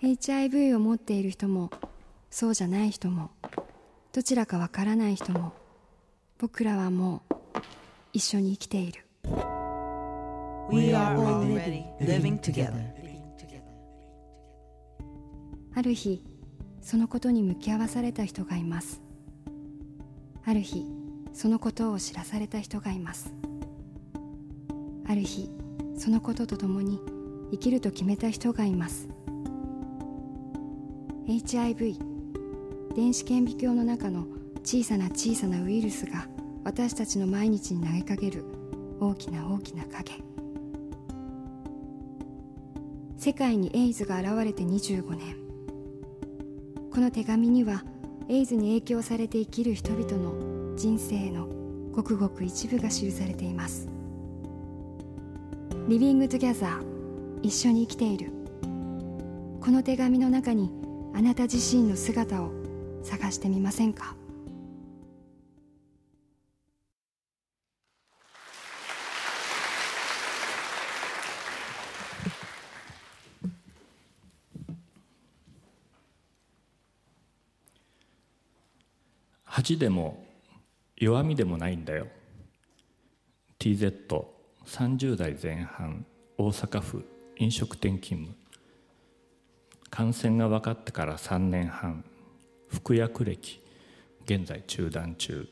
HIV を持っている人もそうじゃない人もどちらかわからない人も僕らはもう一緒に生きている。We are already living together. ある日そのことに向き合わされた人がいます。ある日そのことを知らされた人がいます。ある日そのこととともに生きると決めた人がいます HIV 電子顕微鏡の中の小さな小さなウイルスが私たちの毎日に投げかける。大きな大きな影。世界にエイズが現れて25年。この手紙にはエイズに影響されて生きる人々の人生のごくごく一部が記されています。 Living Together。一緒に生きている。この手紙の中にあなた自身の姿を探してみませんか？恥でも弱みでもないんだよ。TZ30 代前半大阪府飲食店勤務。感染が分かってから3年半服薬歴現在中断中。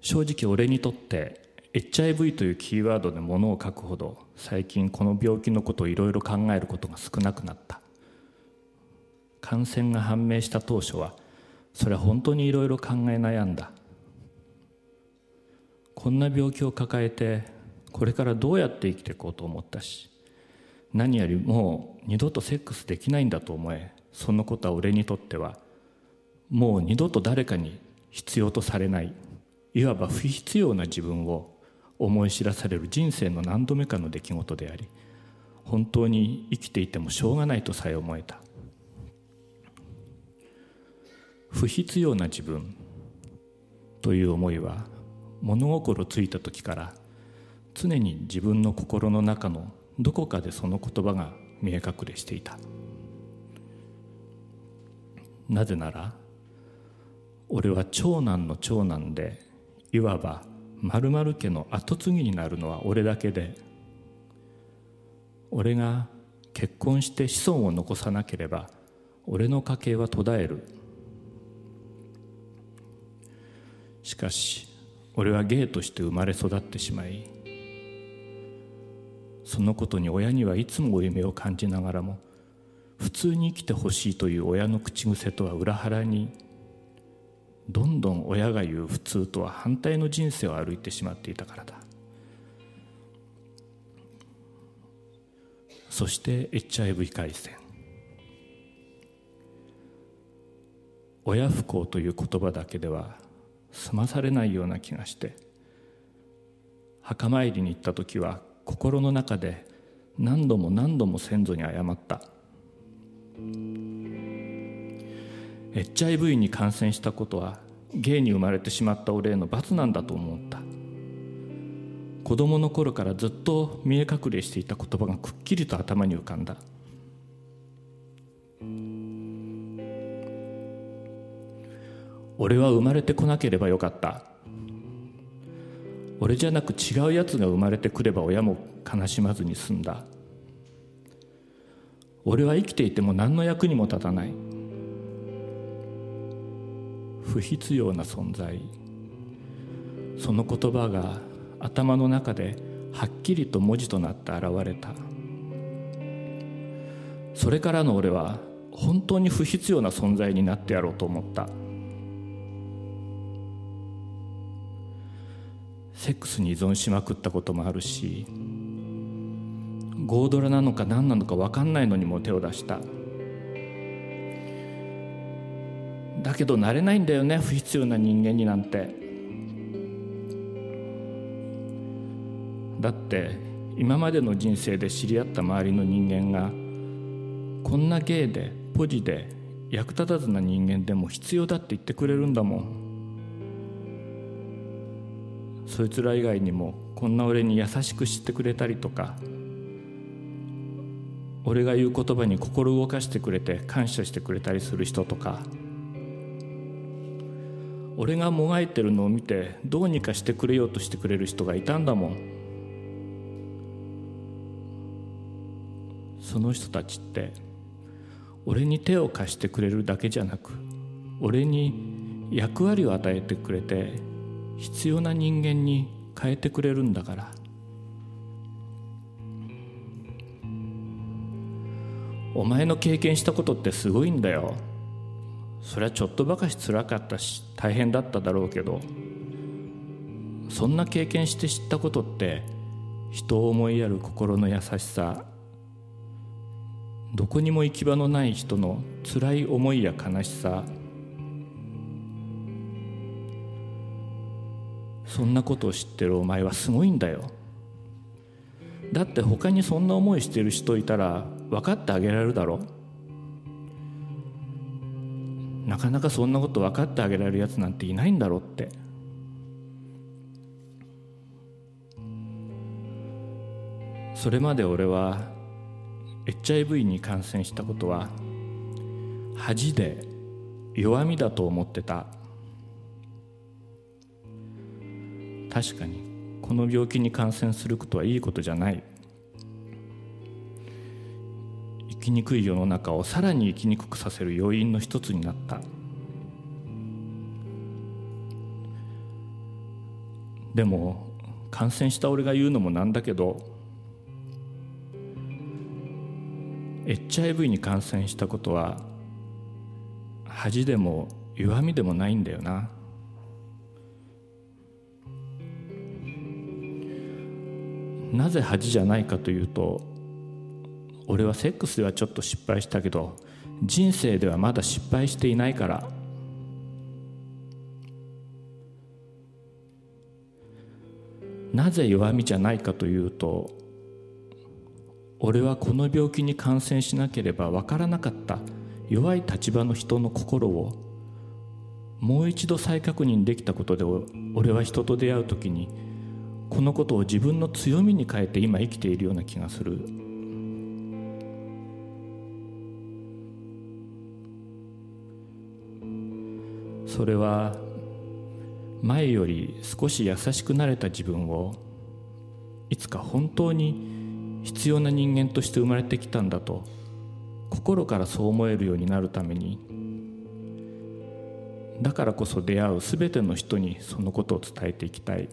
正直俺にとって HIV というキーワードで物を書くほど最近この病気のことをいろいろ考えることが少なくなった。感染が判明した当初はそれは本当にいろいろ考え悩んだ。こんな病気を抱えてこれからどうやって生きていこうと思ったし何よりもう二度とセックスできないんだと思えそのことは俺にとってはもう二度と誰かに必要とされないいわば不必要な自分を思い知らされる人生の何度目かの出来事であり本当に生きていてもしょうがないとさえ思えた。不必要な自分という思いは物心ついた時から常に自分の心の中のどこかでその言葉が見え隠れしていた。なぜなら俺は長男の長男でいわば〇〇家の跡継ぎになるのは俺だけで俺が結婚して子孫を残さなければ俺の家系は途絶える。しかし俺はゲイとして生まれ育ってしまいそのことに親にはいつも負い目を感じながらも普通に生きてほしいという親の口癖とは裏腹にどんどん親が言う普通とは反対の人生を歩いてしまっていたからだ。そして HIV 回線親不幸という言葉だけでは済まされないような気がして墓参りに行った時は心の中で何度も何度も先祖に謝った。HIV に感染したことはゲイに生まれてしまった俺への罰なんだと思った。子供の頃からずっと見え隠れしていた言葉がくっきりと頭に浮かんだ。俺は生まれてこなければよかった。俺じゃなく違うやつが生まれてくれば親も悲しまずに済んだ。俺は生きていても何の役にも立たない。不必要な存在。その言葉が頭の中ではっきりと文字となって現れた。それからの俺は本当に不必要な存在になってやろうと思った。セックスに依存しまくったこともあるしゴードラなのか何なのか分かんないのにも手を出した。だけど慣れないんだよね不必要な人間になんて。だって今までの人生で知り合った周りの人間がこんな芸でポジで役立たずな人間でも必要だって言ってくれるんだもん。そいつら以外にもこんな俺に優しくしてくれたりとか俺が言う言葉に心動かしてくれて感謝してくれたりする人とか俺がもがいてるのを見てどうにかしてくれようとしてくれる人がいたんだもん。その人たちって俺に手を貸してくれるだけじゃなく俺に役割を与えてくれて必要な人間に変えてくれるんだから。お前の経験したことってすごいんだよ。それはちょっとばかしつらかったし大変だっただろうけど。そんな経験して知ったことって人を思いやる心の優しさ。どこにも行き場のない人の辛い思いや悲しさ。そんなことを知ってるお前はすごいんだよ。だって他にそんな思いしてる人いたら分かってあげられるだろ。なかなかそんなこと分かってあげられるやつなんていないんだろうって。それまで俺は HIV に感染したことは恥で弱みだと思ってた。確かにこの病気に感染することはいいことじゃない。生きにくい世の中をさらに生きにくくさせる要因の一つになった。でも感染した俺が言うのもなんだけど HIV に感染したことは恥でも弱みでもないんだよな。なぜ恥じゃないかというと俺はセックスではちょっと失敗したけど人生ではまだ失敗していないから。なぜ弱みじゃないかというと俺はこの病気に感染しなければ分からなかった弱い立場の人の心をもう一度再確認できたことで俺は人と出会う時にこのことを自分の強みに変えて今生きているような気がする。それは前より少し優しくなれた自分をいつか本当に必要な人間として生まれてきたんだと心からそう思えるようになるために。だからこそ出会う全ての人にそのことを伝えていきたい。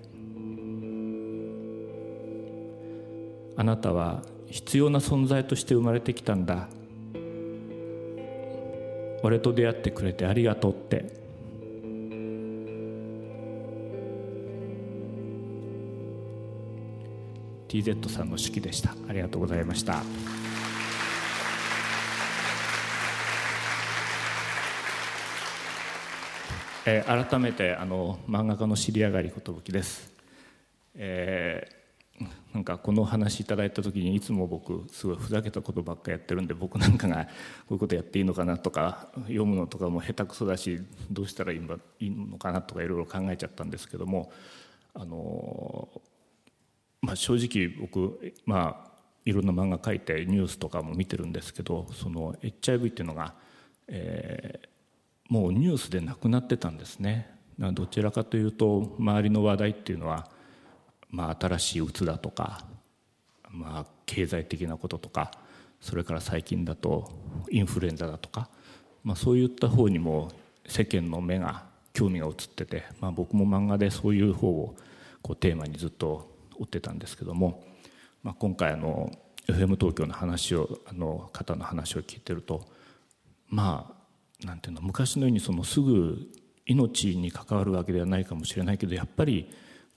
あなたは必要な存在として生まれてきたんだ。俺と出会ってくれてありがとうって。TZ さんの式でした。ありがとうございました。えー、改めてあの漫画家の知り上がり寿です、えー、なんかこの話いただいた時にいつも僕すごいふざけたことばっかやってるんで僕なんかがこういうことやっていいのかなとか読むのとかも下手くそだしどうしたらいいのかなとかいろいろ考えちゃったんですけどもあのまあ、正直僕、まあ、いろんな漫画書いてニュースとかも見てるんですけどその HIV っていうのが、えー、もうニュースでなくなってたんですね。どちらかというと周りの話題っていうのは、まあ、新しいうつだとか、まあ、経済的なこととかそれから最近だとインフルエンザだとか、まあ、そういった方にも世間の目が興味が移ってて、まあ、僕も漫画でそういう方をこうテーマにずっと追ってたんですけども、まあ、今回あの FM 東京の話をあの方の話を聞いてるとまあなんていうの昔のようにそのすぐ命に関わるわけではないかもしれないけどやっぱり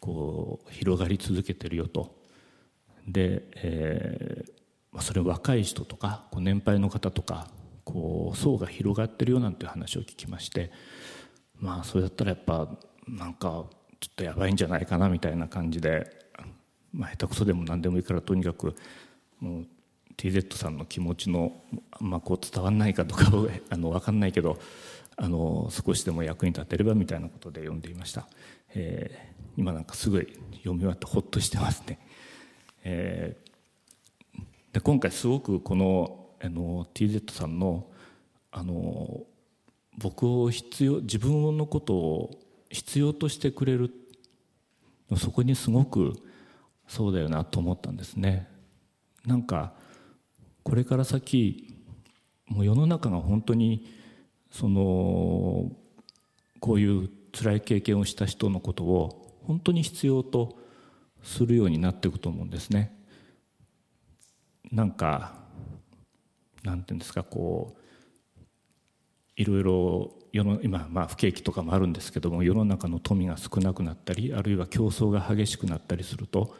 こう広がり続けてるよと。で、えー、それ若い人とかこう年配の方とかこう層が広がってるよなんていう話を聞きましてまあそれだったらやっぱなんかちょっとやばいんじゃないかなみたいな感じでまあ、下手くそでも何でもいいからとにかくもう TZ さんの気持ちの、まあ、こう伝わらないかとか あの分かんないけどあの少しでも役に立てればみたいなことで読んでいました、えー、今なんかすごい読み終わってほっとしてますね、えー、で今回すごくこのあの TZ さんのあの僕を必要自分のことを必要としてくれるそこにすごくそうだよなと思ったんですね。なんかこれから先もう世の中が本当にそのこういう辛い経験をした人のことを本当に必要とするようになっていくと思うんですね。なんかなんていうんですかこういろいろ世の今まあ不景気とかもあるんですけども世の中の富が少なくなったりあるいは競争が激しくなったりすると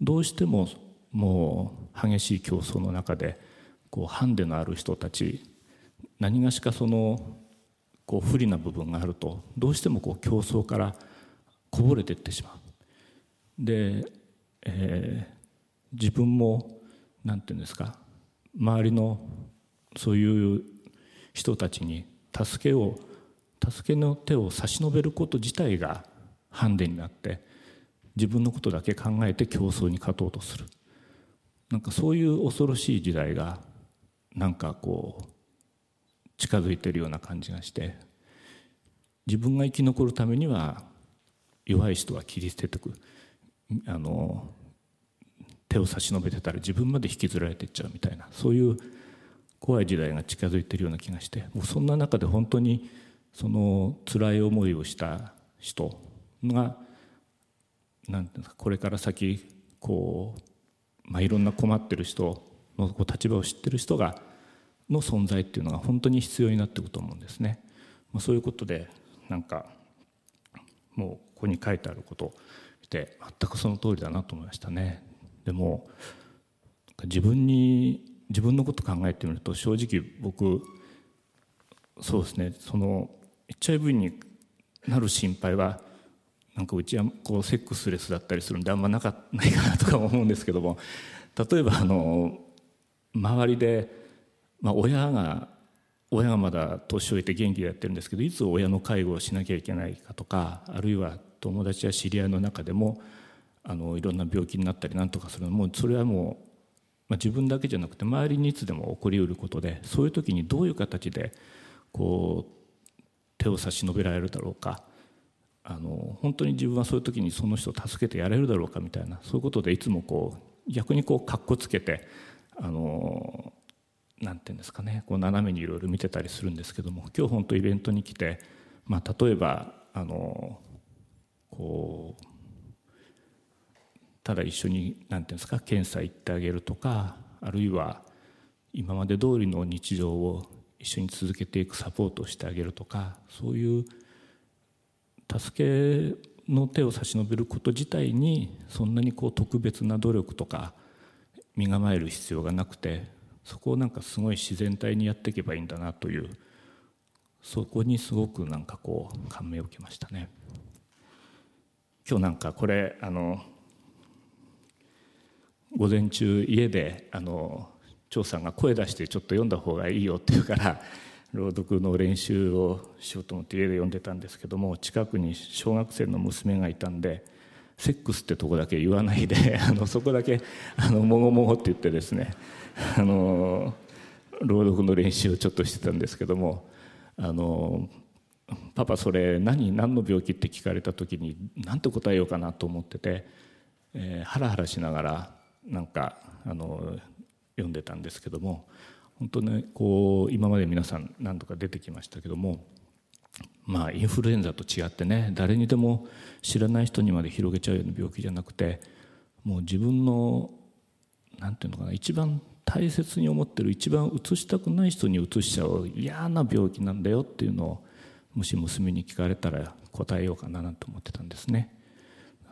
どうしてももう激しい競争の中でこうハンデのある人たち何がしかそのこう不利な部分があるとどうしてもこう競争からこぼれていってしまう。で、えー、自分も何て言うんですか周りのそういう人たちに助けを助けの手を差し伸べること自体がハンデになって自分のことだけ考えて競争に勝とうとするなんかそういう恐ろしい時代がなんかこう近づいてるような感じがして自分が生き残るためには弱い人は切り捨ててく。あの手を差し伸べてたら自分まで引きずられていっちゃうみたいな。そういう怖い時代が近づいてるような気がして。もうそんな中で本当にその辛い思いをした人がなんていうんですかこれから先こう、まあ、いろんな困ってる人のこう立場を知ってる人がの存在っていうのが本当に必要になっていくと思うんですね。まあ、そういうことでなんかもうここに書いてあること。を見て全くその通りだなと思いましたね。でも自分に自分のこと考えてみると正直僕そうですね。その HIV になる心配はなんかうちはこうセックスレスだったりするんであんまなかないかなとか思うんですけども。例えばあの周りで、まあ、親が親がまだ年老いて元気でやってるんですけどいつ親の介護をしなきゃいけないかとかあるいは友達や知り合いの中でもあのいろんな病気になったりなんとかするのもそれはもう、まあ、自分だけじゃなくて周りにいつでも起こりうることでそういう時にどういう形でこう手を差し伸べられるだろうか。あの本当に自分はそういう時にその人を助けてやれるだろうかみたいなそういうことでいつもこう逆にこうかっこつけてあのなんていうんですかねこう斜めにいろいろ見てたりするんですけども今日本当イベントに来て、まあ、例えばあのこうただ一緒に何ていうんですか検査行ってあげるとかあるいは今まで通りの日常を一緒に続けていくサポートをしてあげるとかそういう助けの手を差し伸べること自体にそんなにこう特別な努力とか身構える必要がなくてそこをなんかすごい自然体にやっていけばいいんだなというそこにすごくなんかこう感銘を受けましたね。今日なんかこれあの午前中家であの長さんが声出してちょっと読んだ方がいいよって言うから 朗読の練習をしようと思って家で読んでたんですけども近くに小学生の娘がいたんでセックスってとこだけ言わないで あのそこだけあのもごもごって言ってですねあの朗読の練習をちょっとしてたんですけどもあのパパそれ何何の病気って聞かれた時に何て答えようかなと思ってて、えー、ハラハラしながらなんかあの読んでたんですけども本当ねこう今まで皆さん何度か出てきましたけどもまあインフルエンザと違ってね誰にでも知らない人にまで広げちゃうような病気じゃなくてもう自分の何て言うのかな一番大切に思ってる一番うつしたくない人にうつしちゃう嫌な病気なんだよっていうのをもし娘に聞かれたら答えようかななんて思ってたんですね。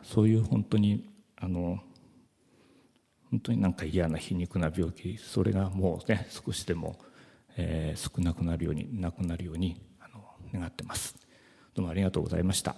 そういう本当にあの本当になんか嫌な皮肉な病気それがもうね少しでも、えー、少なくなるようになくなるようにあの願ってますどうもありがとうございました